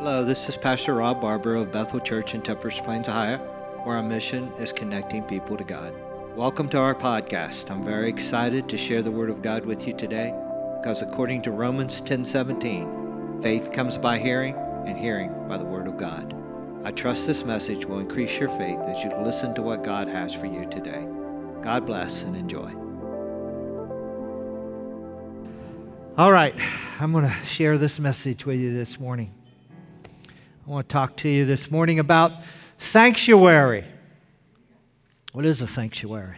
Hello, this is Pastor Rob Barber of Bethel Church in Temperance Plains, Ohio, where our mission is connecting people to God. Welcome to our podcast. I'm very excited to share the Word of God with you today because according to Romans 10:17, faith comes by hearing and hearing by the Word of God. I trust this message will increase your faith as you listen to what God has for you today. God bless and enjoy. All right, I'm going to share this message with you this morning. I want to talk to you this morning about sanctuary. What is a sanctuary?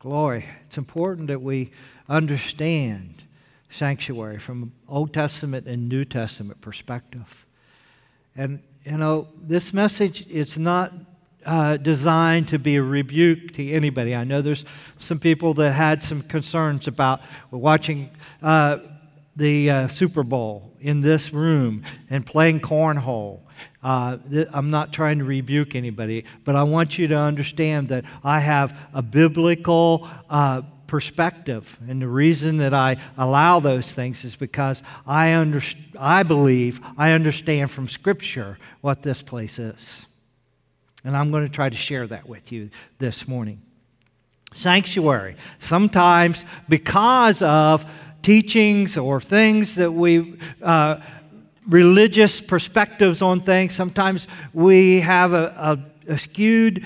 Glory. It's important that we understand sanctuary from Old Testament and New Testament perspective. And, you know, this message is not uh, designed to be a rebuke to anybody. I know there's some people that had some concerns about watching uh, the uh, Super Bowl in this room and playing cornhole. Uh, th- I'm not trying to rebuke anybody, but I want you to understand that I have a biblical uh, perspective. And the reason that I allow those things is because I, under- I believe I understand from Scripture what this place is. And I'm going to try to share that with you this morning. Sanctuary. Sometimes, because of teachings or things that we, uh, religious perspectives on things, sometimes we have a, a, a skewed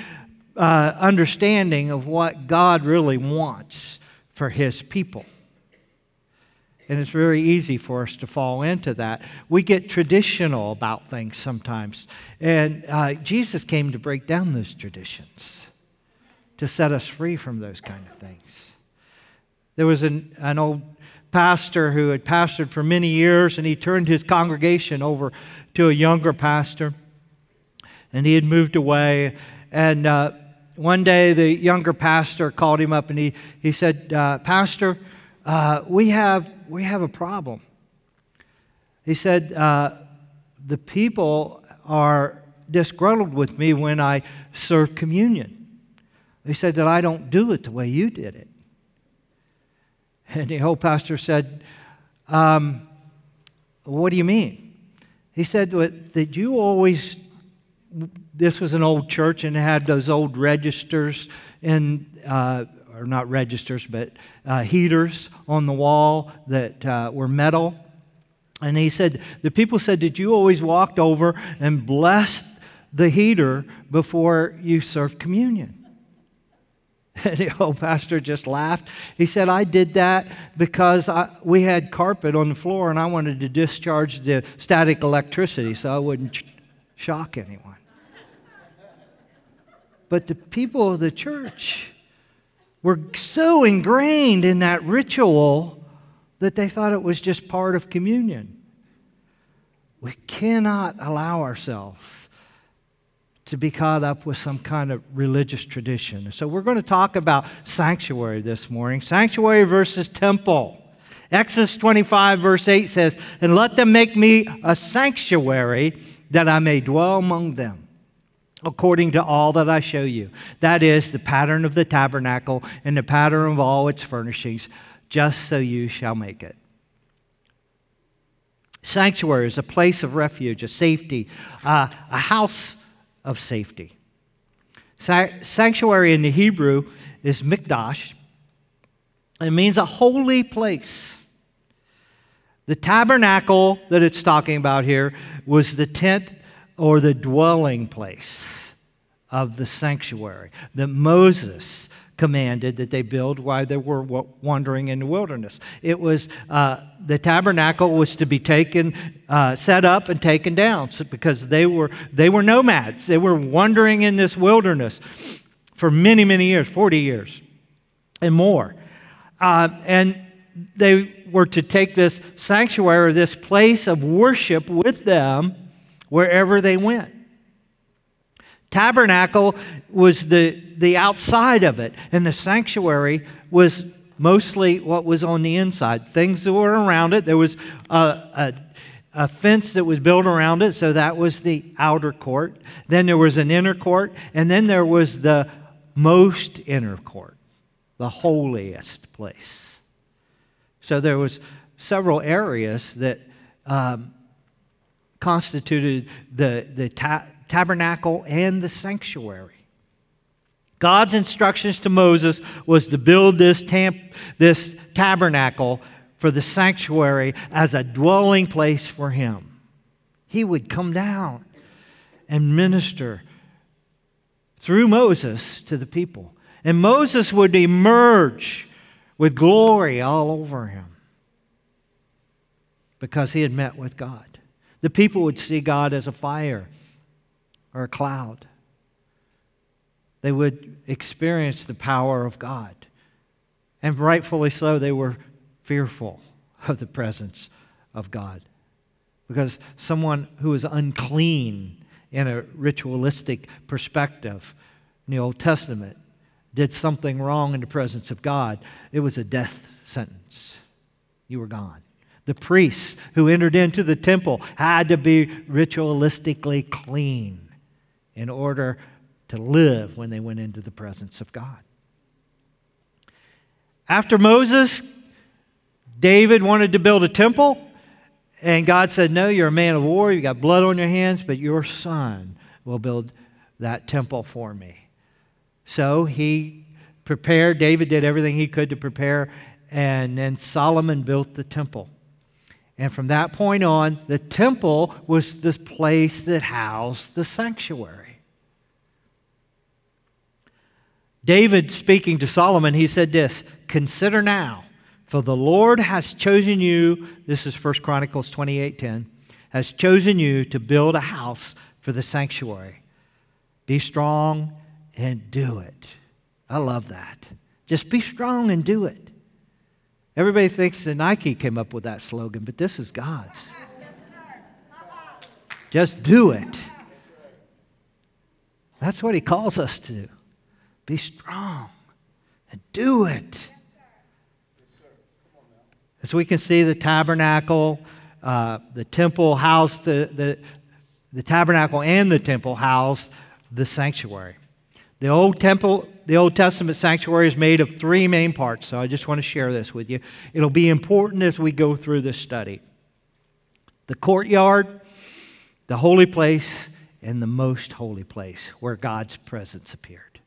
uh, understanding of what God really wants for His people. And it's very easy for us to fall into that. We get traditional about things sometimes. And uh, Jesus came to break down those traditions, to set us free from those kind of things. There was an, an old pastor who had pastored for many years, and he turned his congregation over to a younger pastor. And he had moved away. And uh, one day, the younger pastor called him up and he, he said, uh, Pastor, uh, we, have, we have a problem. He said, uh, The people are disgruntled with me when I serve communion. He said that I don't do it the way you did it. And the old pastor said, um, What do you mean? He said that you always, this was an old church and it had those old registers and, Uh, or not registers, but uh, heaters on the wall that uh, were metal. And he said, the people said that you always walked over and blessed the heater before you served communion. And the old pastor just laughed. He said, I did that because I, we had carpet on the floor and I wanted to discharge the static electricity so I wouldn't ch- shock anyone. But the people of the church, were so ingrained in that ritual that they thought it was just part of communion. We cannot allow ourselves to be caught up with some kind of religious tradition. So we're going to talk about sanctuary this morning sanctuary versus temple. Exodus 25, verse 8 says, And let them make me a sanctuary that I may dwell among them according to all that I show you. That is the pattern of the tabernacle and the pattern of all its furnishings, just so you shall make it. Sanctuary is a place of refuge, a safety, uh, a house of safety. Sa- sanctuary in the Hebrew is mikdash. It means a holy place. The tabernacle that it's talking about here was the tent or the dwelling place of the sanctuary that Moses commanded that they build while they were wandering in the wilderness. It was uh, the tabernacle was to be taken, uh, set up, and taken down because they were they were nomads. They were wandering in this wilderness for many many years, forty years and more, uh, and they were to take this sanctuary, this place of worship, with them wherever they went. Tabernacle was the, the outside of it, and the sanctuary was mostly what was on the inside. Things that were around it. There was a, a, a fence that was built around it, so that was the outer court. Then there was an inner court, and then there was the most inner court, the holiest place. So there was several areas that um, constituted the, the ta- tabernacle and the sanctuary. God's instructions to Moses was to build this, tam- this tabernacle for the sanctuary as a dwelling place for him. He would come down and minister through Moses to the people. And Moses would emerge with glory all over him because he had met with God. The people would see God as a fire or a cloud. They would experience the power of God. And rightfully so, they were fearful of the presence of God. Because someone who is unclean in a ritualistic perspective in the Old Testament did something wrong in the presence of God, it was a death sentence. You were gone. The priests who entered into the temple had to be ritualistically clean in order to live when they went into the presence of God. After Moses, David wanted to build a temple, and God said, No, you're a man of war, you got blood on your hands, but your son will build that temple for me. So he prepared, David did everything he could to prepare, and then Solomon built the temple. And from that point on, the temple was this place that housed the sanctuary. David speaking to Solomon, he said this Consider now, for the Lord has chosen you, this is 1 Chronicles 28:10, has chosen you to build a house for the sanctuary. Be strong and do it. I love that. Just be strong and do it. Everybody thinks that Nike came up with that slogan, but this is God's. Just do it. That's what He calls us to do. Be strong and do it. As we can see, the tabernacle, uh, the temple housed the, the, the tabernacle and the temple housed the sanctuary. The Old Temple, the Old Testament sanctuary is made of three main parts, so I just want to share this with you. It'll be important as we go through this study. The courtyard, the holy place, and the most holy place where God's presence appeared.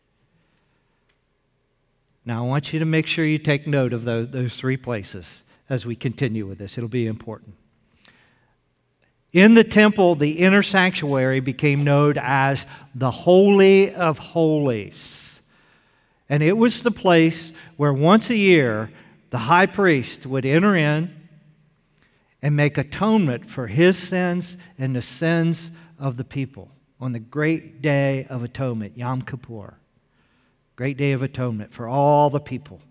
Now, I want you to make sure you take note of those, those three places as we continue with this. It'll be important. In the temple, the inner sanctuary became known as the Holy of Holies. And it was the place where once a year the high priest would enter in and make atonement for his sins and the sins of the people on the great day of atonement, Yom Kippur. Great day of atonement for all the people.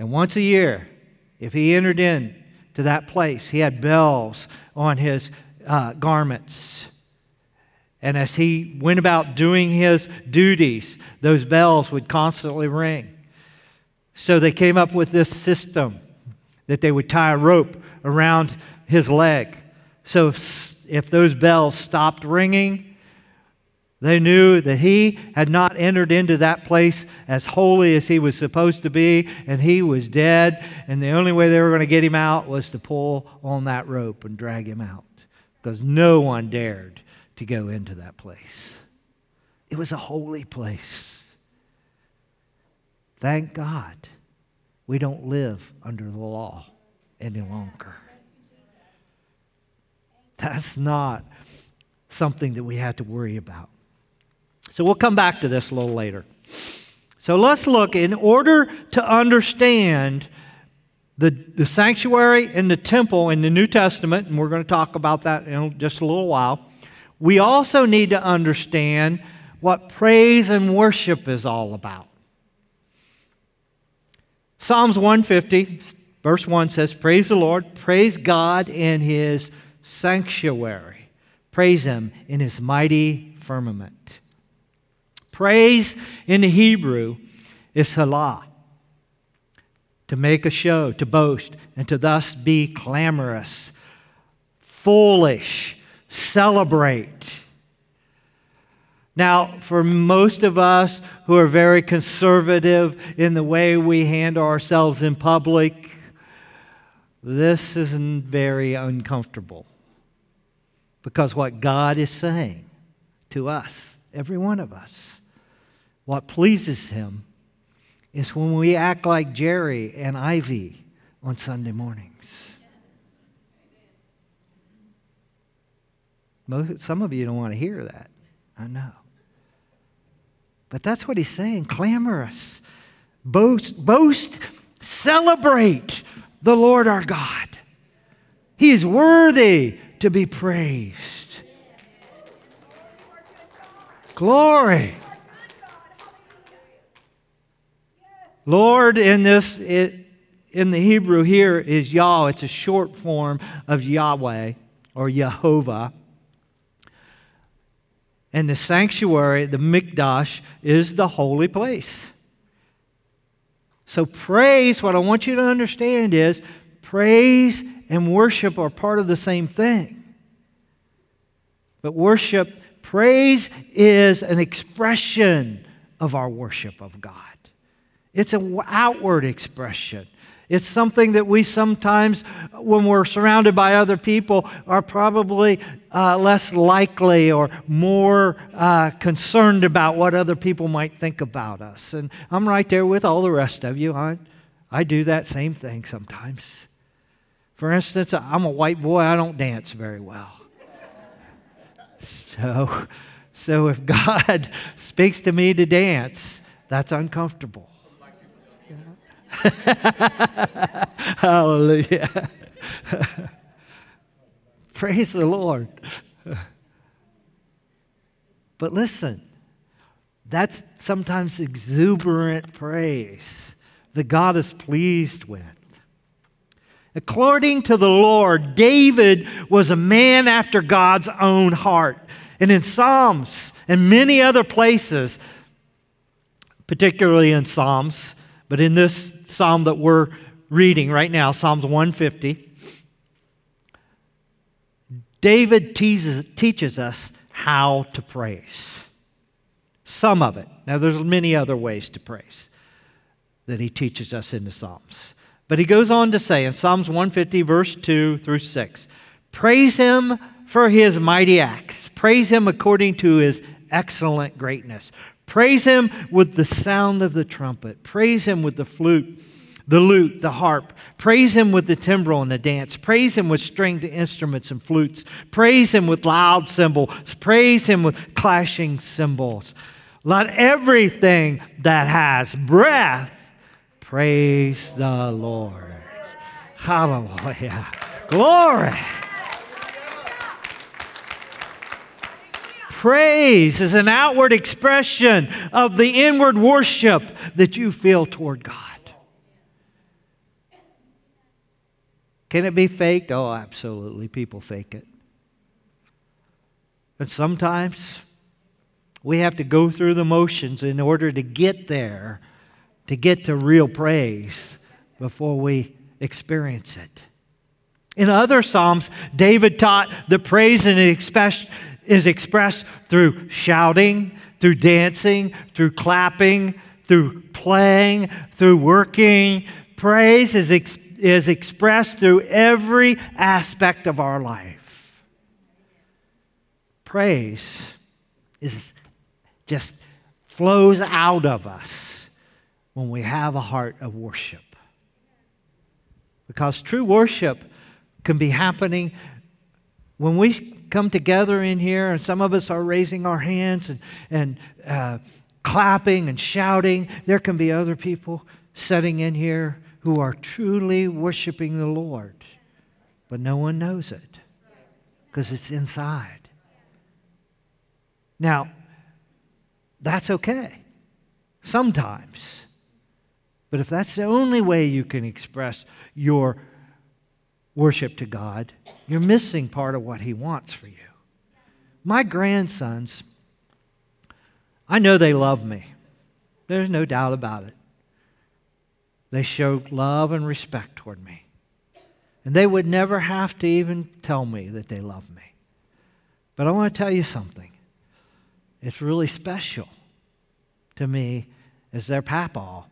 And once a year, if he entered in to that place. He had bells on his uh, garments. And as he went about doing his duties, those bells would constantly ring. So they came up with this system that they would tie a rope around his leg. So if, if those bells stopped ringing, they knew that he had not entered into that place as holy as he was supposed to be, and he was dead. And the only way they were going to get him out was to pull on that rope and drag him out, because no one dared to go into that place. It was a holy place. Thank God we don't live under the law any longer. That's not something that we have to worry about. So we'll come back to this a little later. So let's look, in order to understand the, the sanctuary and the temple in the New Testament, and we're going to talk about that in just a little while, we also need to understand what praise and worship is all about. Psalms 150, verse 1 says, Praise the Lord, praise God in his sanctuary, praise him in his mighty firmament. Praise in the Hebrew is halal, to make a show, to boast, and to thus be clamorous, foolish, celebrate. Now, for most of us who are very conservative in the way we handle ourselves in public, this isn't very uncomfortable Because what God is saying to us, every one of us, what pleases Him is when we act like Jerry and Ivy on Sunday mornings. Some of you don't want to hear that. I know. But that's what he's saying clamorous, boast, boast, celebrate the Lord our God. He is worthy to be praised. Glory. Lord, in this, it, in the Hebrew here is Yah. It's a short form of Yahweh or Jehovah. And the sanctuary, the Mikdash, is the holy place. So, praise, what I want you to understand is praise and worship are part of the same thing. But worship, praise is an expression of our worship of God, it's an outward expression. It's something that we sometimes, when we're surrounded by other people, are probably uh, less likely or more uh, concerned about what other people might think about us. And I'm right there with all the rest of you. I, I do that same thing sometimes. For instance, I'm a white boy, I don't dance very well. So, so if God speaks to me to dance, that's uncomfortable. Hallelujah. Praise the Lord. But listen, that's sometimes exuberant praise that God is pleased with. According to the Lord, David was a man after God's own heart. And in Psalms and many other places, particularly in Psalms, but in this psalm that we're reading right now, Psalms 150, David teases, teaches us how to praise. Some of it. Now, there's many other ways to praise that he teaches us in the Psalms. But he goes on to say in Psalms 150, verse 2 through 6 Praise him for his mighty acts, praise him according to his excellent greatness. Praise him with the sound of the trumpet. Praise him with the flute, the lute, the harp. Praise him with the timbrel and the dance. Praise him with stringed instruments and flutes. Praise him with loud cymbals. Praise him with clashing cymbals. Let everything that has breath praise the Lord. Hallelujah. Glory. Praise is an outward expression of the inward worship that you feel toward God. Can it be faked? Oh, absolutely. People fake it. But sometimes we have to go through the motions in order to get there, to get to real praise before we experience it. In other Psalms, David taught the praise and express, is expressed through shouting, through dancing, through clapping, through playing, through working. Praise is, ex- is expressed through every aspect of our life. Praise is just flows out of us when we have a heart of worship. Because true worship can be happening when we come together in here, and some of us are raising our hands and, and uh, clapping and shouting. There can be other people sitting in here who are truly worshiping the Lord, but no one knows it because it's inside. Now, that's okay sometimes. But if that's the only way you can express your worship to God, you're missing part of what He wants for you. My grandsons, I know they love me. There's no doubt about it. They show love and respect toward me. And they would never have to even tell me that they love me. But I want to tell you something. It's really special to me as their papa.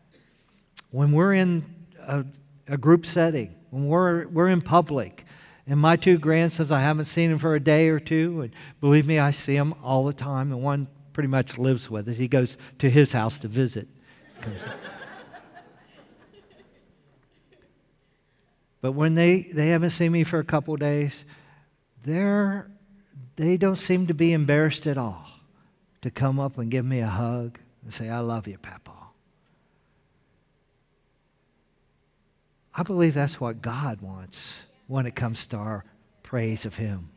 When we're in a, a group setting when we're, we're in public And my two grandsons, I haven't seen them for a day or two. And believe me, I see them all the time. And one pretty much lives with us. He goes to his house to visit. but when they, they haven't seen me for a couple days, they're, they don't seem to be embarrassed at all to come up and give me a hug and say, I love you, Papa. I believe that's what God wants when it comes to our praise of Him.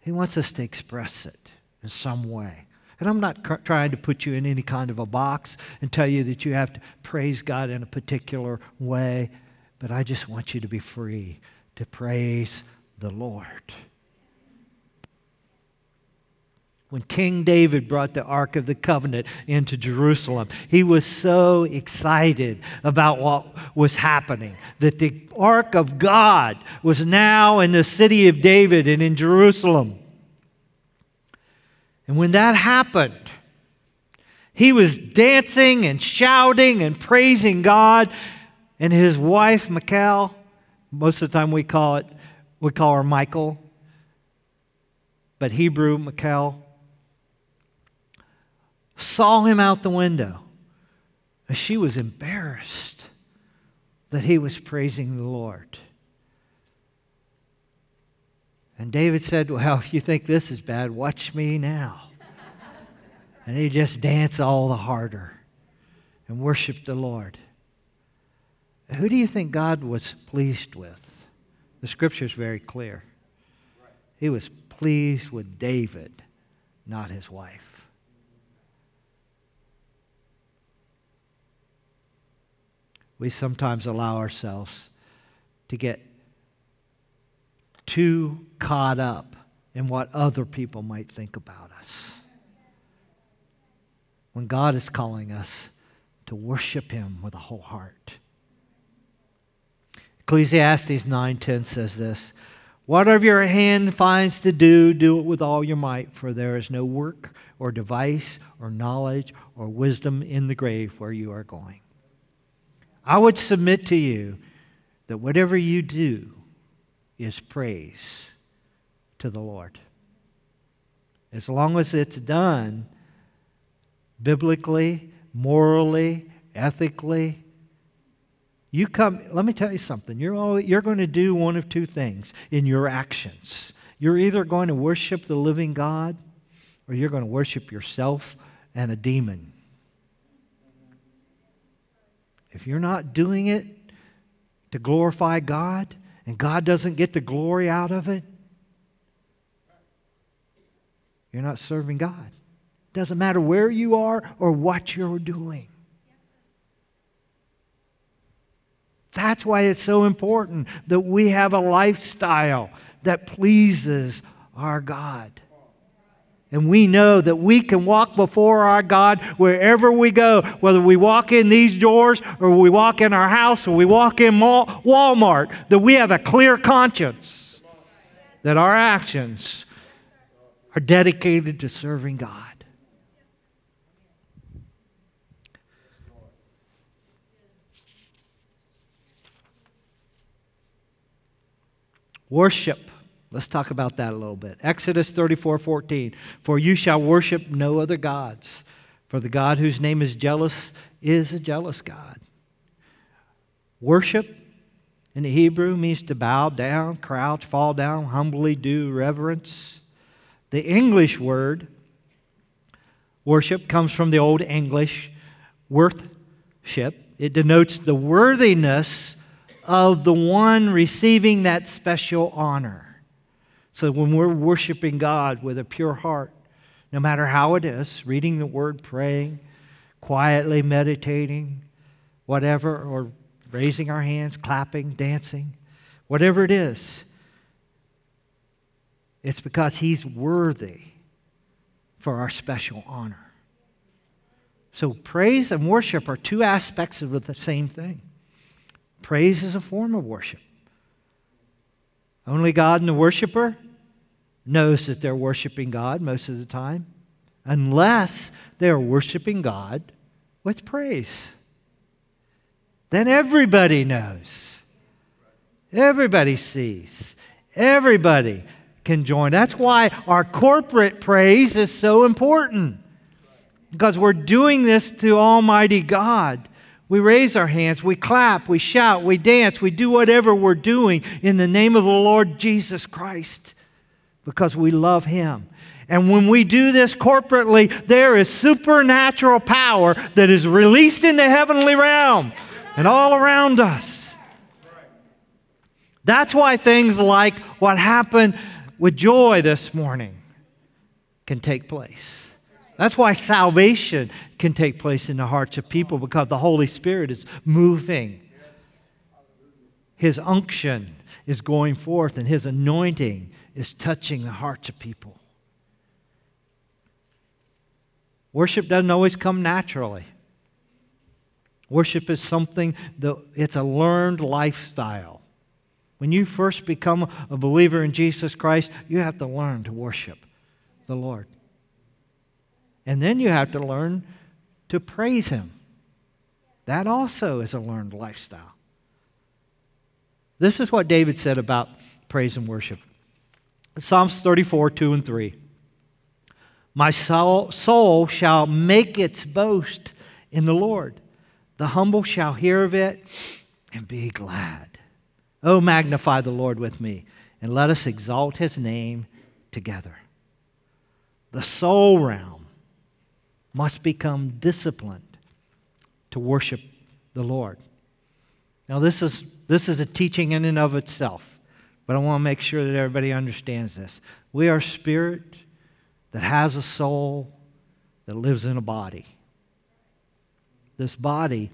He wants us to express it in some way. And I'm not cr- trying to put you in any kind of a box and tell you that you have to praise God in a particular way, but I just want you to be free to praise the Lord when King David brought the Ark of the Covenant into Jerusalem. He was so excited about what was happening, that the Ark of God was now in the city of David and in Jerusalem. And when that happened, he was dancing and shouting and praising God. And his wife, Michal, most of the time we call it, we call her Michael, but Hebrew, Michal, saw him out the window. She was embarrassed that he was praising the Lord. And David said, Well, if you think this is bad, watch me now. and he just danced all the harder and worshiped the Lord. Who do you think God was pleased with? The scripture is very clear. He was pleased with David, not his wife. We sometimes allow ourselves to get too caught up in what other people might think about us. When God is calling us to worship Him with a whole heart. Ecclesiastes 9:10 says this, Whatever your hand finds to do, do it with all your might, for there is no work or device or knowledge or wisdom in the grave where you are going. I would submit to you that whatever you do is praise to the Lord. As long as it's done biblically, morally, ethically, you come, let me tell you something. You're, all, you're going to do one of two things in your actions. You're either going to worship the living God or you're going to worship yourself and a demon. If you're not doing it to glorify God and God doesn't get the glory out of it, you're not serving God. It Doesn't matter where you are or what you're doing. That's why it's so important that we have a lifestyle that pleases our God. And we know that we can walk before our God wherever we go, whether we walk in these doors or we walk in our house or we walk in Walmart, that we have a clear conscience that our actions are dedicated to serving God. Worship Let's talk about that a little bit. Exodus 34 14. For you shall worship no other gods, for the God whose name is jealous is a jealous God. Worship in the Hebrew means to bow down, crouch, fall down, humbly do reverence. The English word worship comes from the Old English worthship. It denotes the worthiness of the one receiving that special honor. So when we're worshiping God with a pure heart, no matter how it is, reading the word, praying, quietly meditating, whatever, or raising our hands, clapping, dancing, whatever it is, it's because He's worthy for our special honor. So, praise and worship are two aspects of the same thing. Praise is a form of worship. Only God and the worshiper knows that they're worshiping God most of the time, unless they're worshiping God with praise. Then everybody knows. Everybody sees. Everybody can join. That's why our corporate praise is so important. Because we're doing this to Almighty God. We raise our hands, we clap, we shout, we dance, we do whatever we're doing in the name of the Lord Jesus Christ because we love Him. And when we do this corporately, there is supernatural power that is released in the heavenly realm and all around us. That's why things like what happened with joy this morning can take place. That's why salvation can take place in the hearts of people because the Holy Spirit is moving. His unction is going forth and His anointing is touching the hearts of people. Worship doesn't always come naturally. Worship is something that it's a learned lifestyle. When you first become a believer in Jesus Christ, you have to learn to worship the Lord. And then you have to learn to praise Him. That also is a learned lifestyle. This is what David said about praise and worship Psalms 34, 2 and 3. My soul, soul shall make its boast in the Lord. The humble shall hear of it and be glad. Oh, magnify the Lord with me, and let us exalt his name together. The soul realm must become disciplined to worship the Lord. Now, this is, this is a teaching in and of itself, but I want to make sure that everybody understands this. We are spirit that has a soul that lives in a body. This body,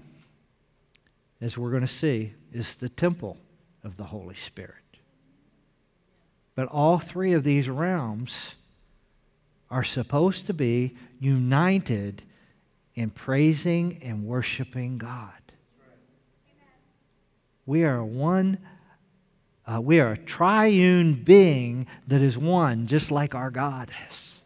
as we're going to see, is the temple of the Holy Spirit. But all three of these realms are supposed to be united in praising and worshiping God. We are one, uh, we are a triune being that is one, just like our God is.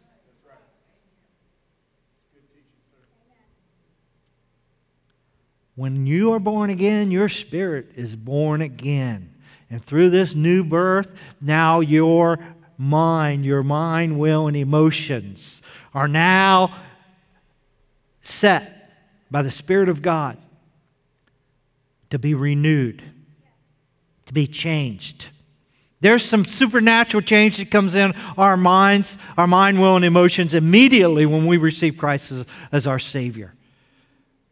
When you are born again, your spirit is born again. And through this new birth, now your mind, your mind, will, and emotions are now set by the Spirit of God to be renewed, to be changed. There's some supernatural change that comes in our minds, our mind, will, and emotions immediately when we receive Christ as, as our Savior.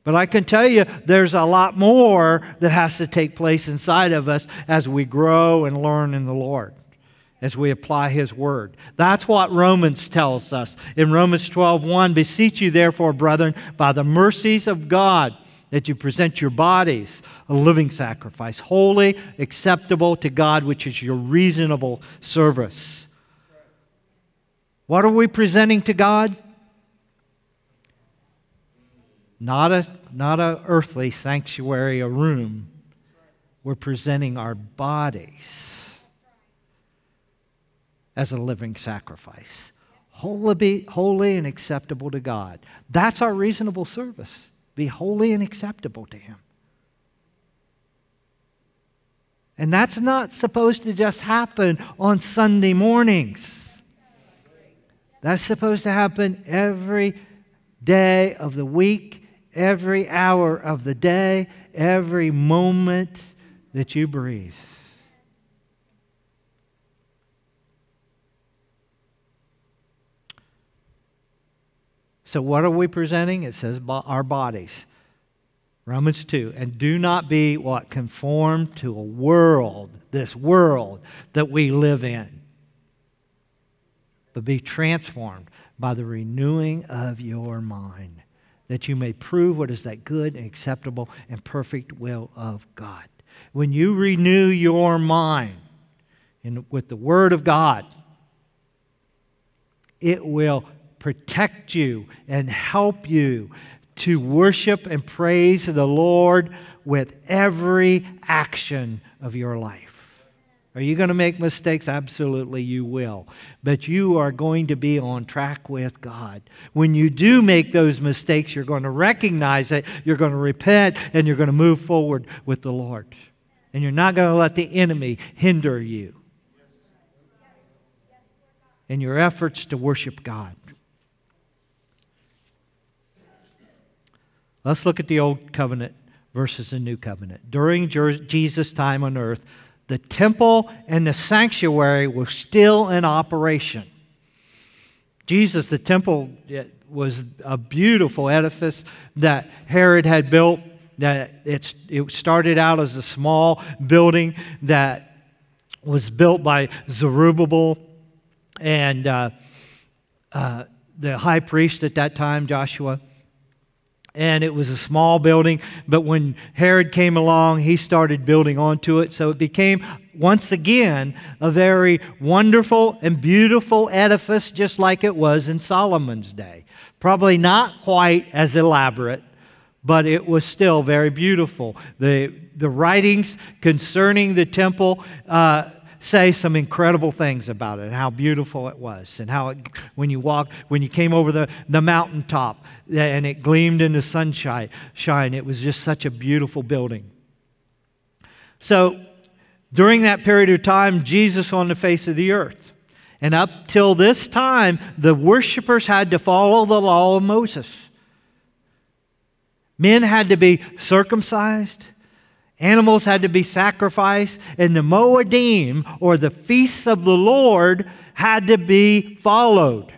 But I can tell you, there's a lot more that has to take place inside of us as we grow and learn in the Lord as we apply his word. That's what Romans tells us. In Romans 12:1, beseech you therefore, brethren, by the mercies of God, that you present your bodies a living sacrifice, holy, acceptable to God, which is your reasonable service. What are we presenting to God? Not a not a earthly sanctuary, a room. We're presenting our bodies as a living sacrifice. Holy, holy and acceptable to God. That's our reasonable service. Be holy and acceptable to Him. And that's not supposed to just happen on Sunday mornings. That's supposed to happen every day of the week, every hour of the day, every moment that you breathe. So, what are we presenting? It says our bodies. Romans 2. And do not be what? Conformed to a world, this world that we live in. But be transformed by the renewing of your mind, that you may prove what is that good and acceptable and perfect will of God. When you renew your mind in, with the Word of God, it will protect you and help you to worship and praise the Lord with every action of your life. Are you going to make mistakes? Absolutely, you will. But you are going to be on track with God. When you do make those mistakes, you're going to recognize it, you're going to repent, and you're going to move forward with the Lord. And you're not going to let the enemy hinder you in your efforts to worship God. Let's look at the Old Covenant versus the New Covenant. During Jesus' time on earth, the temple and the sanctuary were still in operation. Jesus, the temple was a beautiful edifice that Herod had built. That it's, it started out as a small building that was built by Zerubbabel and uh, uh, the high priest at that time, Joshua and it was a small building. But when Herod came along, he started building onto it. So it became, once again, a very wonderful and beautiful edifice, just like it was in Solomon's day. Probably not quite as elaborate, but it was still very beautiful. The, the writings concerning the temple. Uh, say some incredible things about it and how beautiful it was and how it, when you walked when you came over the, the mountaintop and it gleamed in the sunshine shine it was just such a beautiful building. So during that period of time jesus on the face of the earth. And up till this time the worshipers had to follow the law of moses. Men had to be circumcised Animals had to be sacrificed, and the Moedim, or the feasts of the Lord, had to be followed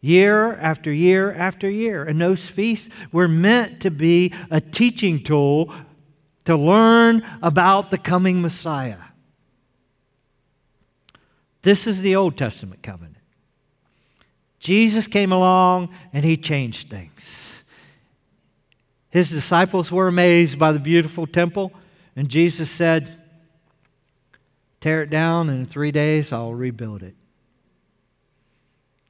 year after year after year. And those feasts were meant to be a teaching tool to learn about the coming Messiah. This is the Old Testament covenant. Jesus came along and he changed things. His disciples were amazed by the beautiful temple, and Jesus said, Tear it down, and in three days I'll rebuild it.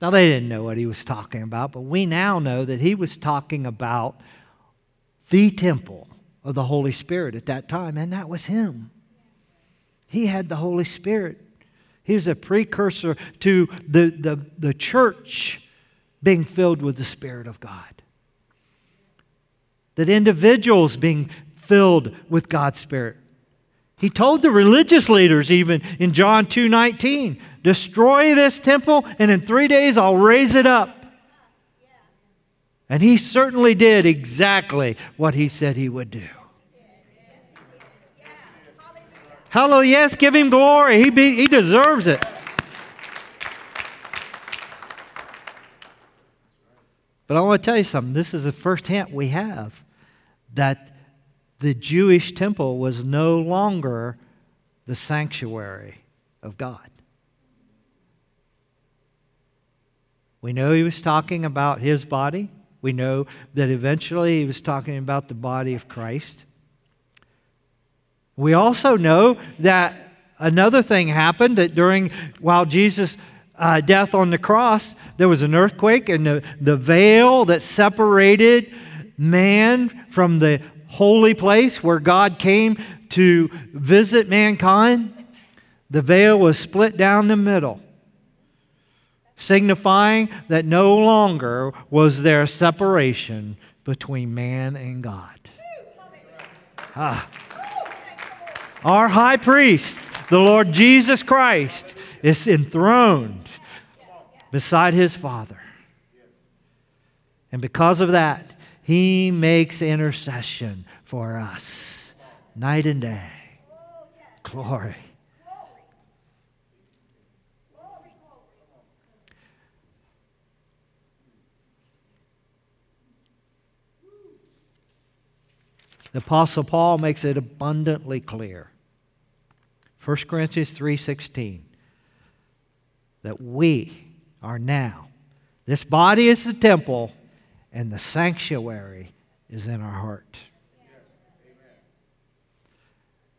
Now, they didn't know what he was talking about, but we now know that he was talking about the temple of the Holy Spirit at that time, and that was him. He had the Holy Spirit. He was a precursor to the, the, the church being filled with the Spirit of God that individuals being filled with God's Spirit. He told the religious leaders even in John 2:19, "Destroy this temple and in 3 days I'll raise it up." And he certainly did exactly what he said he would do. Hallelujah. Yes, give him glory. He, be, he deserves it. But I want to tell you something. This is the first hint we have that the Jewish temple was no longer the sanctuary of God. We know he was talking about his body. We know that eventually he was talking about the body of Christ. We also know that another thing happened that during, while Jesus' uh, death on the cross, there was an earthquake, and the, the veil that separated man from the holy place where God came to visit mankind, the veil was split down the middle, signifying that no longer was there separation between man and God. Ah. Our high priest, the Lord Jesus Christ, is enthroned beside his Father. And because of that, he makes intercession for us night and day. Glory. The apostle Paul makes it abundantly clear. 1 Corinthians 3:16 that we are now this body is the temple and the sanctuary is in our heart.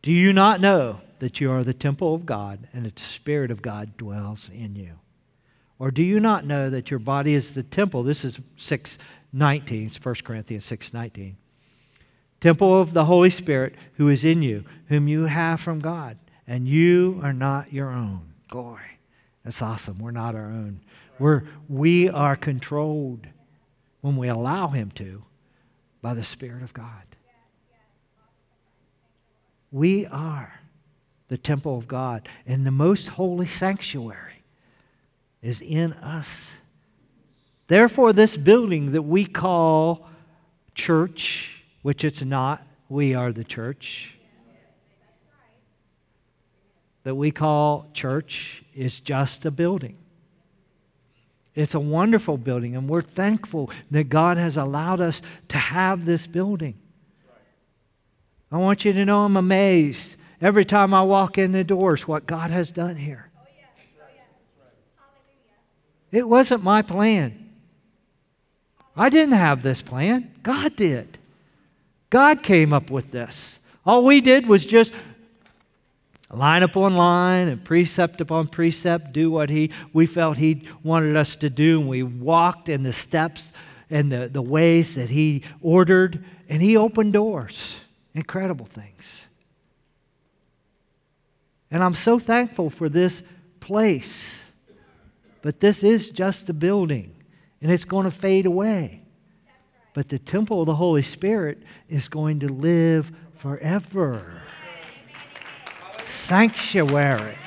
Do you not know that you are the temple of God and that the Spirit of God dwells in you? Or do you not know that your body is the temple? This is 619, it's 1 Corinthians 619. Temple of the Holy Spirit who is in you, whom you have from God, and you are not your own. Glory. That's awesome. We're not our own. We're, we are controlled when we allow Him to by the Spirit of God. We are the temple of God, and the most holy sanctuary is in us. Therefore, this building that we call church, which it's not, we are the church, that we call church is just a building. It's a wonderful building, and we're thankful that God has allowed us to have this building. I want you to know I'm amazed every time I walk in the doors what God has done here. It wasn't my plan. I didn't have this plan. God did. God came up with this. All we did was just line upon line and precept upon precept do what he we felt he wanted us to do. And we walked in the steps and the, the ways that he ordered. And he opened doors. Incredible things. And i'm so thankful for this place. But this is just a building. And it's going to fade away. But the temple of the holy spirit is going to live forever sanctuary.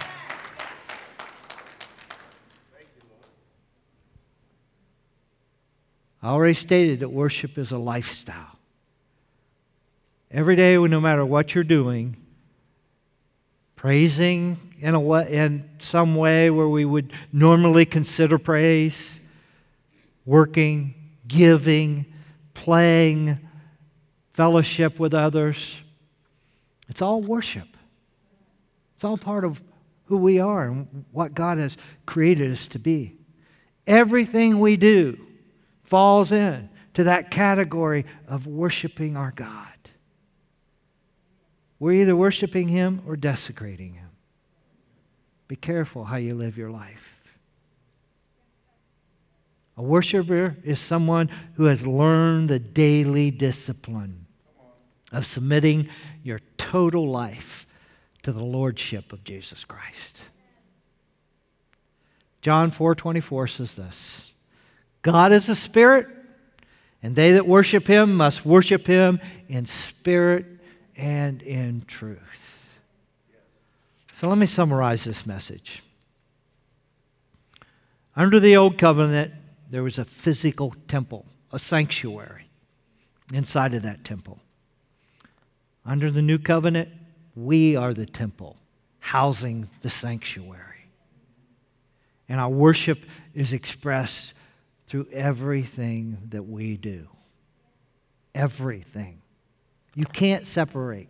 I already stated that worship is a lifestyle. Every day, no matter what you're doing, praising in, a way, in some way where we would normally consider praise, working, giving, playing, fellowship with others, it's all worship. It's all part of who we are and what God has created us to be. Everything we do falls in to that category of worshiping our God. We're either worshiping Him or desecrating Him. Be careful how you live your life. A worshiper is someone who has learned the daily discipline of submitting your total life to the lordship of Jesus Christ. John 4:24 says this. God is a spirit, and they that worship him must worship him in spirit and in truth. So let me summarize this message. Under the old covenant, there was a physical temple, a sanctuary inside of that temple. Under the new covenant, we are the temple, housing the sanctuary. And our worship is expressed through everything that we do. Everything. You can't separate.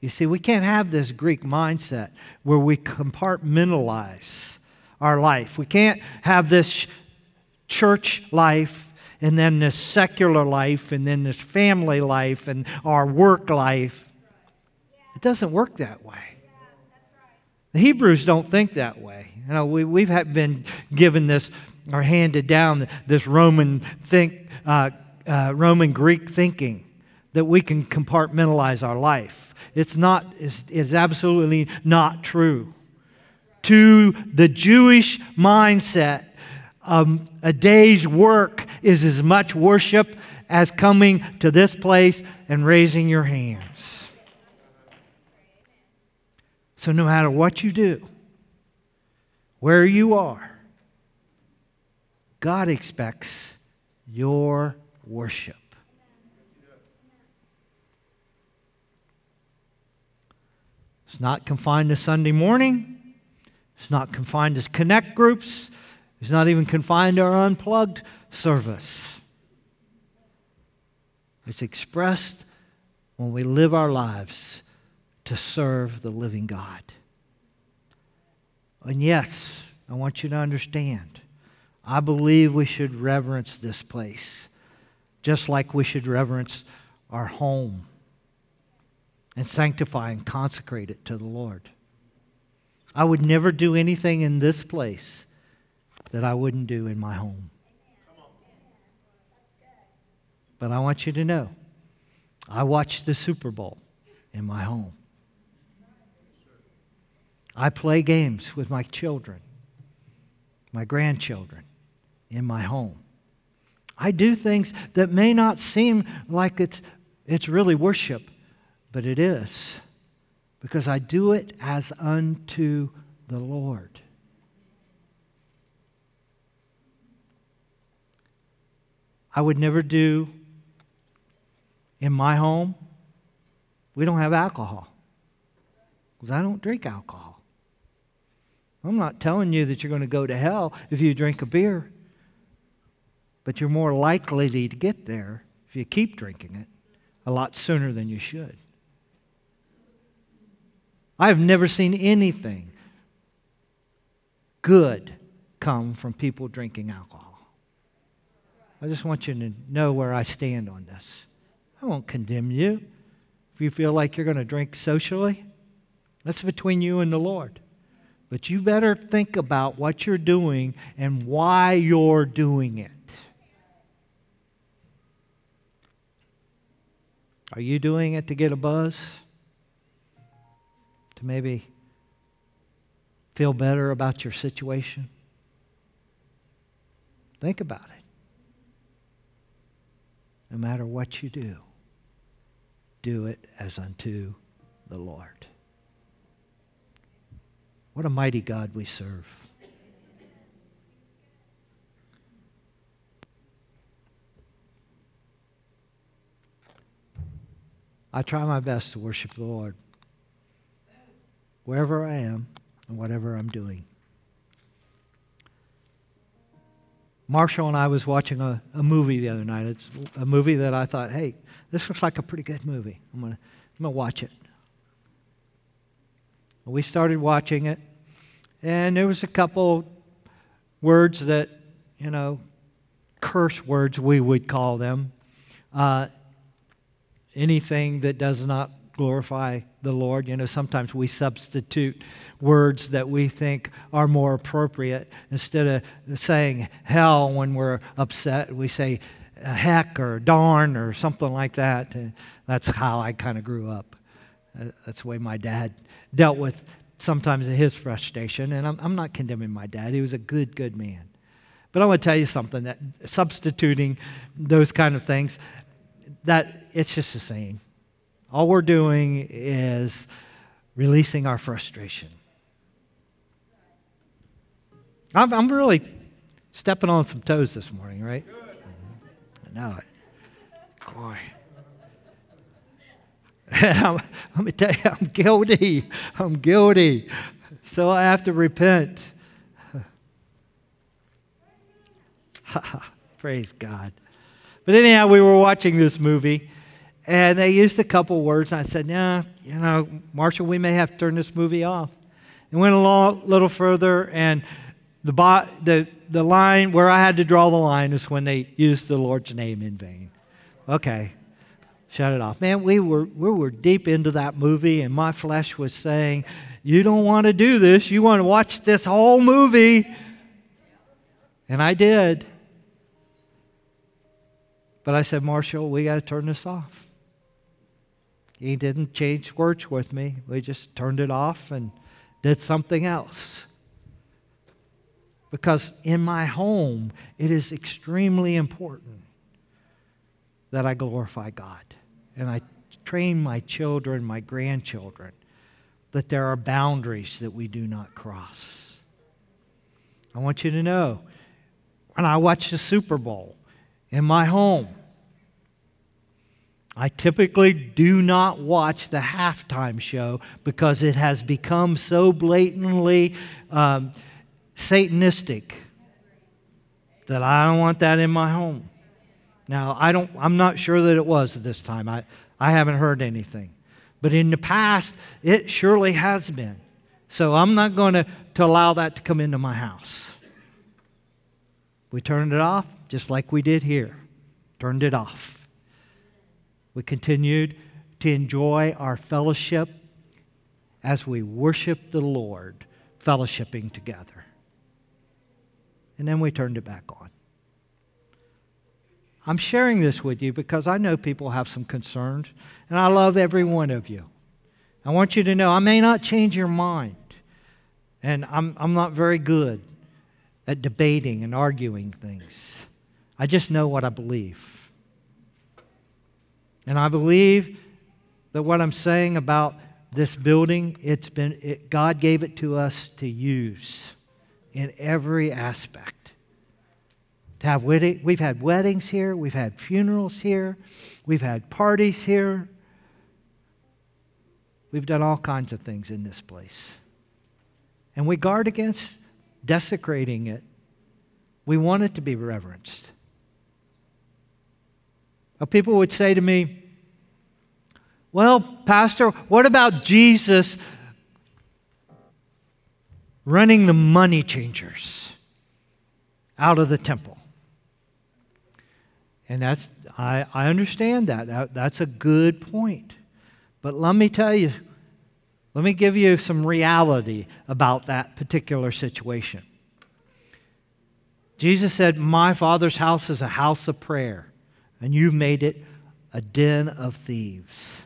You see, we can't have this Greek mindset where we compartmentalize our life. We can't have this church life and then this secular life and then this family life and our work life. Doesn't work that way. The Hebrews don't think that way. You know, we, we've been given this or handed down this Roman think, uh, uh, Roman Greek thinking that we can compartmentalize our life. It's not. It's, it's absolutely not true. To the Jewish mindset, um, a day's work is as much worship as coming to this place and raising your hands. So, no matter what you do, where you are, God expects your worship. It's not confined to Sunday morning. It's not confined to connect groups. It's not even confined to our unplugged service. It's expressed when we live our lives to serve the living God. And yes, I want you to understand, I believe we should reverence this place just like we should reverence our home and sanctify and consecrate it to the Lord. I would never do anything in this place that I wouldn't do in my home. But I want you to know I watched the Super Bowl in my home. I play games with my children, my grandchildren, in my home. I do things that may not seem like it's, it's really worship, but it is because I do it as unto the Lord. I would never do in my home, we don't have alcohol because I don't drink alcohol. I'm not telling you that you're going to go to hell if you drink a beer, but you're more likely to get there if you keep drinking it a lot sooner than you should. I've never seen anything good come from people drinking alcohol. I just want you to know where I stand on this. I won't condemn you. If you feel like you're going to drink socially, that's between you and the Lord. But you better think about what you're doing and why you're doing it. Are you doing it to get a buzz? To maybe feel better about your situation? Think about it. No matter what you do, do it as unto the Lord. What a mighty God we serve. I try my best to worship the Lord wherever I am and whatever I'm doing. Marshall and I was watching a, a movie the other night. It's a movie that I thought, hey, this looks like a pretty good movie. I'm going to I'm gonna watch it. We started watching it, and there was a couple words that, you know, curse words we would call them. Uh, anything that does not glorify the Lord. You know, sometimes we substitute words that we think are more appropriate. Instead of saying hell when we're upset, we say heck or darn or something like that. That's how I kind of grew up. That's the way my dad dealt with sometimes his frustration. And I'm, I'm not condemning my dad, he was a good, good man. But I want to tell you something that substituting those kind of things, that it's just the same. All we're doing is releasing our frustration. I'm, I'm really stepping on some toes this morning, right? I know it. Boy. let me tell you, I'm guilty. I'm guilty. So I have to repent. Praise God. But anyhow, we were watching this movie, and they used a couple words, and I said, Yeah, you know, Marshall, we may have to turn this movie off. And went a little further, and the, the, the line where I had to draw the line is when they used the Lord's name in vain. Okay, shut it off. Man, we were, we were deep into that movie, and my flesh was saying, You don't want to do this. You want to watch this whole movie. And I did. But I said, Marshall, we got to turn this off. He didn't change words with me. We just turned it off and did something else. Because in my home, it is extremely important that I glorify God. And I train my children, my grandchildren, that there are boundaries that we do not cross. I want you to know when I watch the Super Bowl in my home, I typically do not watch the halftime show because it has become so blatantly um, Satanistic that I don't want that in my home. Now, I don't, I'm not sure that it was at this time. I, I haven't heard anything. But in the past, it surely has been. So I'm not going to, to allow that to come into my house. We turned it off just like we did here. Turned it off. We continued to enjoy our fellowship as we worship the Lord, fellowshipping together. And then we turned it back on. I'm sharing this with you because I know people have some concerns, and I love every one of you. I want you to know I may not change your mind, and I'm, I'm not very good at debating and arguing things. I just know what I believe. And I believe that what I'm saying about this building, it's been, it, God gave it to us to use in every aspect. To have wedding, we've had weddings here, we've had funerals here, we've had parties here. We've done all kinds of things in this place. And we guard against desecrating it. We want it to be reverenced. Now, people would say to me, Well, Pastor, what about Jesus running the money changers out of the temple? And that's, I, I understand that. that. That's a good point. But let me tell you, let me give you some reality about that particular situation. Jesus said, My Father's house is a house of prayer, and you've made it a den of thieves.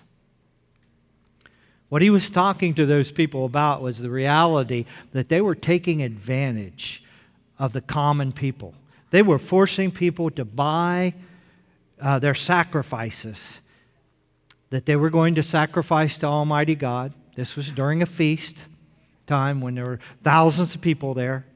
What he was talking to those people about was the reality that they were taking advantage of the common people. They were forcing people to buy uh, their sacrifices that they were going to sacrifice to Almighty God. This was during a feast time when there were thousands of people there.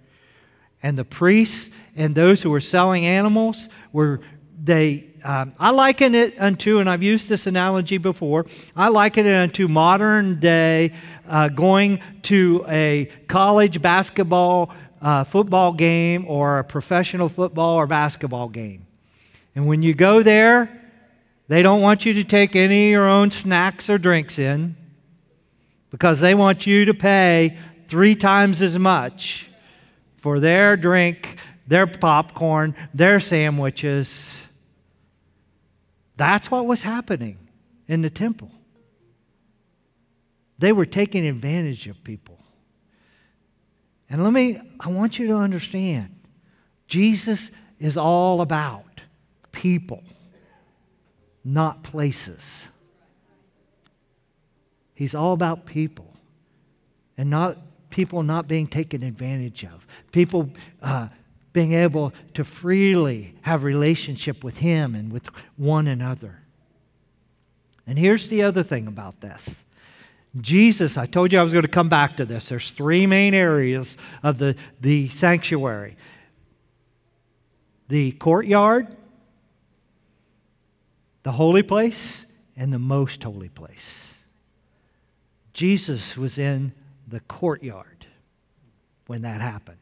And the priests and those who were selling animals were, they, um, I liken it unto, and I've used this analogy before, I liken it unto modern day uh, going to a college basketball, uh, football game, or a professional football or basketball game. And when you go there, they don't want you to take any of your own snacks or drinks in because they want you to pay three times as much for their drink, their popcorn, their sandwiches. That's what was happening in the temple. They were taking advantage of people. And let me, I want you to understand Jesus is all about people, not places. He's all about people and not people not being taken advantage of. People uh, being able to freely have relationship with Him and with one another. And here's the other thing about this. Jesus, I told you I was going to come back to this. There's three main areas of the, the sanctuary the courtyard, the holy place, and the most holy place. Jesus was in the courtyard when that happened,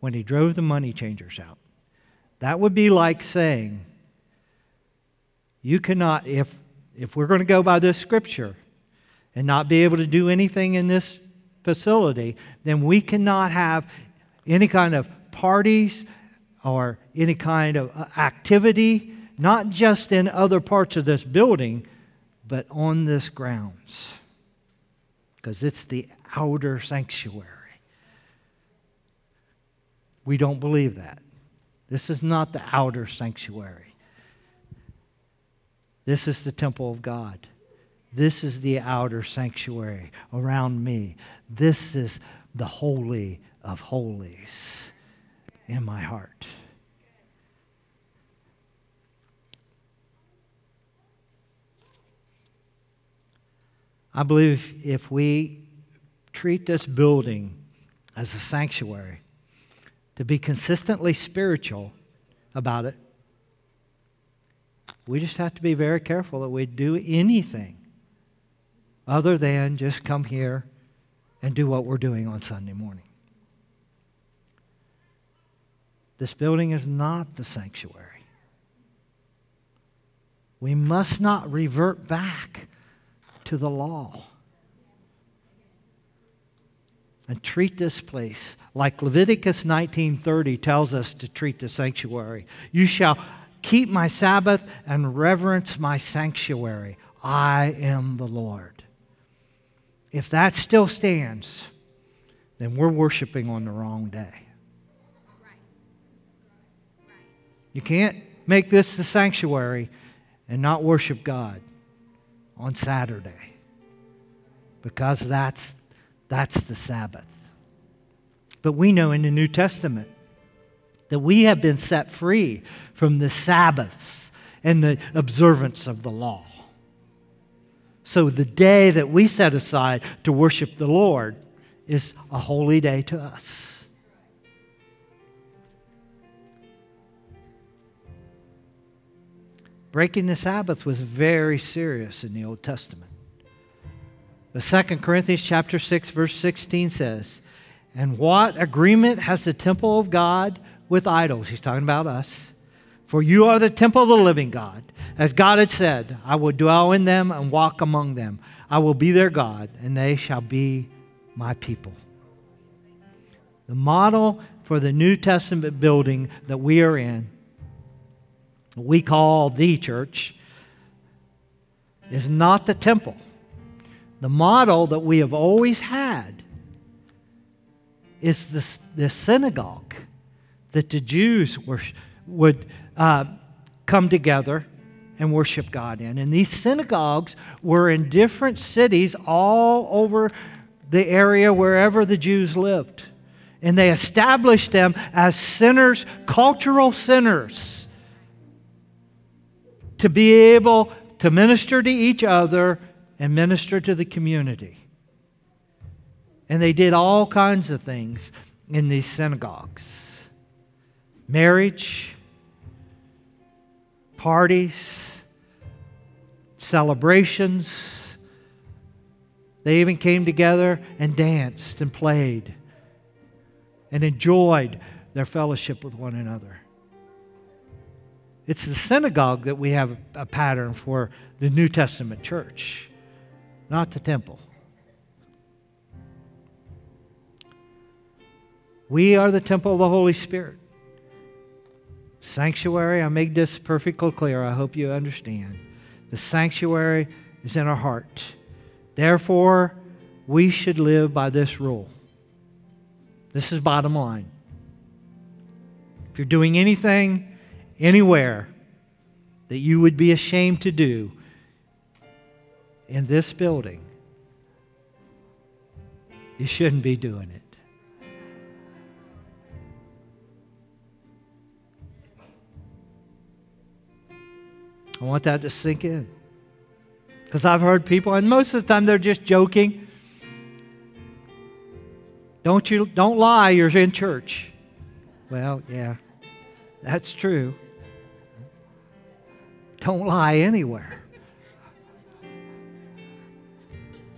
when he drove the money changers out. That would be like saying, you cannot, if, if we're going to go by this scripture and not be able to do anything in this facility, then we cannot have any kind of parties or any kind of uh, activity, not just in other parts of this building, but on this grounds because it's the outer sanctuary. We don't believe that. This is not the outer sanctuary. This is the temple of God. This is the outer sanctuary around me. This is the holy of holies in my heart. I believe if we treat this building as a sanctuary, to be consistently spiritual about it, we just have to be very careful that we do anything other than just come here and do what we're doing on Sunday morning. This building is not the sanctuary. We must not revert back to the law. And treat this place like Leviticus 19:30 tells us to treat the sanctuary. You shall keep my Sabbath and reverence my sanctuary. I am the Lord. If that still stands, then we're worshiping on the wrong day. You can't make this the sanctuary and not worship God on Saturday because that's, that's the Sabbath. But we know in the New Testament that we have been set free from the Sabbaths and the observance of the law. So the day that we set aside to worship the Lord is a holy day to us. Breaking the Sabbath was very serious in the Old Testament. The Second Corinthians chapter 6 verse 16 says, "And what agreement has the temple of God with idols?" He's talking about us. "For you are the temple of the living God. As God had said, I will dwell in them and walk among them. I will be their God, and they shall be my people." The model for the New Testament building that we are in, we call the church, is not the temple the model that we have always had is the, the synagogue that the Jews were, would uh, come together and worship God in. And these synagogues were in different cities all over the area wherever the Jews lived. And they established them as sinners, cultural sinners, to be able to minister to each other and minister to the community. And they did all kinds of things in these synagogues marriage, parties, celebrations. They even came together and danced and played and enjoyed their fellowship with one another. It's the synagogue that we have a pattern for the New Testament church not the temple. We are the temple of the Holy Spirit. Sanctuary, I make this perfectly clear. I hope you understand. The sanctuary is in our heart. Therefore, we should live by this rule. This is bottom line. If you're doing anything, anywhere, that you would be ashamed to do, in this building, you shouldn't be doing it. I want that to sink in. Because I've heard people, and most of the time they're just joking. Don't you don't lie, you're in church. Well, yeah, that's true. Don't lie anywhere.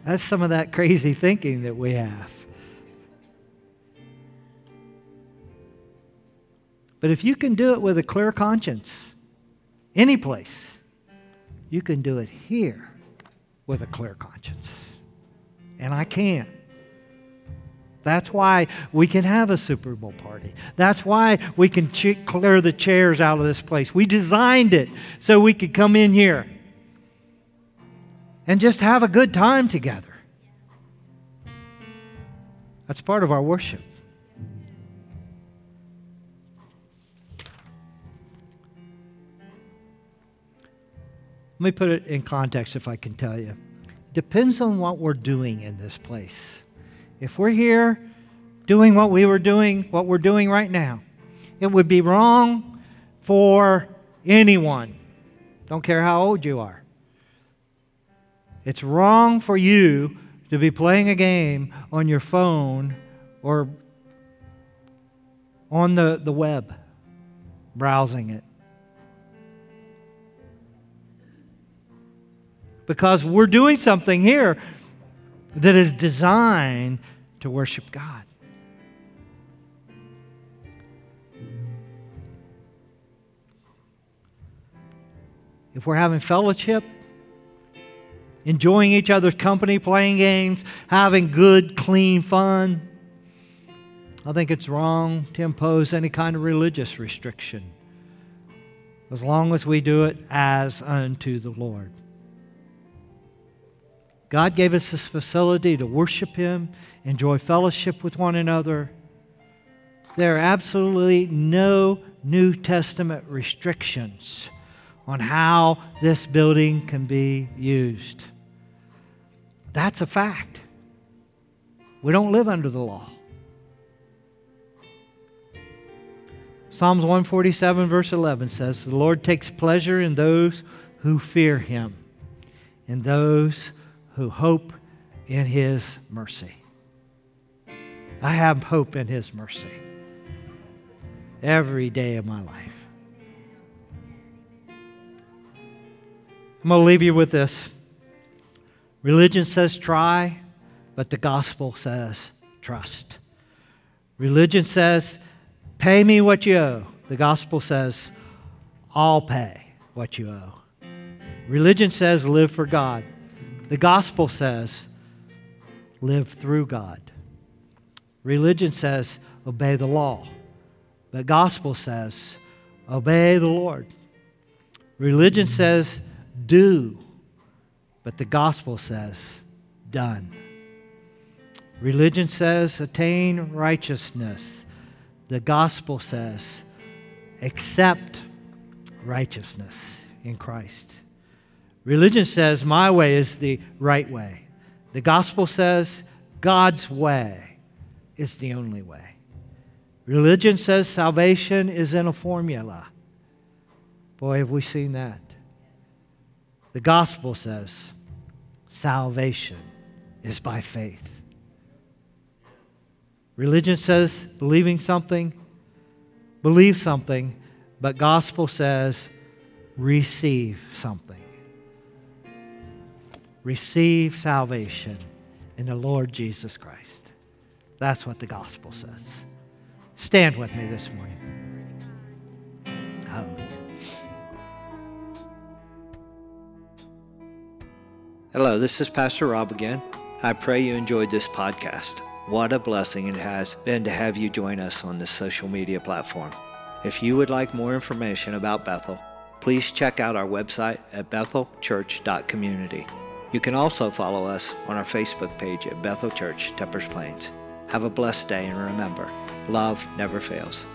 That's some of that crazy thinking that we have. But if you can do it with a clear conscience, any place, you can do it here with a clear conscience. And I can. That's why we can have a Super Bowl party. That's why we can ch- clear the chairs out of this place. We designed it so we could come in here and just have a good time together. That's part of our worship. Let me put it in context if I can tell you. Depends on what we're doing in this place. If we're here doing what we were doing, what we're doing right now, it would be wrong for anyone. Don't care how old you are. It's wrong for you to be playing a game on your phone or on the, the web, browsing it. Because we're doing something here that is designed to worship God. If we're having fellowship, enjoying each other's company, playing games, having good, clean fun. I think it's wrong to impose any kind of religious restriction as long as we do it as unto the Lord. God gave us this facility to worship Him, enjoy fellowship with one another. There are absolutely no New Testament restrictions on how this building can be used. That's a fact. We don't live under the law. Psalms 147, verse 11 says, The Lord takes pleasure in those who fear him, in those who hope in His mercy. I have hope in His mercy every day of my life. I'm going to leave you with this. Religion says try, but the gospel says trust. Religion says pay me what you owe. The gospel says I'll pay what you owe. Religion says live for God. The gospel says live through God. Religion says obey the law. But gospel says obey the Lord. Religion says do, but the gospel says done. Religion says attain righteousness. The gospel says accept righteousness in Christ. Religion says my way is the right way. The gospel says God's way is the only way. Religion says salvation is in a formula. Boy, have we seen that. The gospel says salvation is by faith. Religion says believing something, believe something, but gospel says receive something. Receive salvation in the Lord Jesus Christ. That's what the gospel says. Stand with me this morning. Hallelujah. Hello, this is Pastor Rob again. I pray you enjoyed this podcast. What a blessing it has been to have you join us on this social media platform. If you would like more information about Bethel, please check out our website at bethelchurch.community. You can also follow us on our Facebook page at Bethel Church, Tuppers Plains. Have a blessed day and remember, love never fails.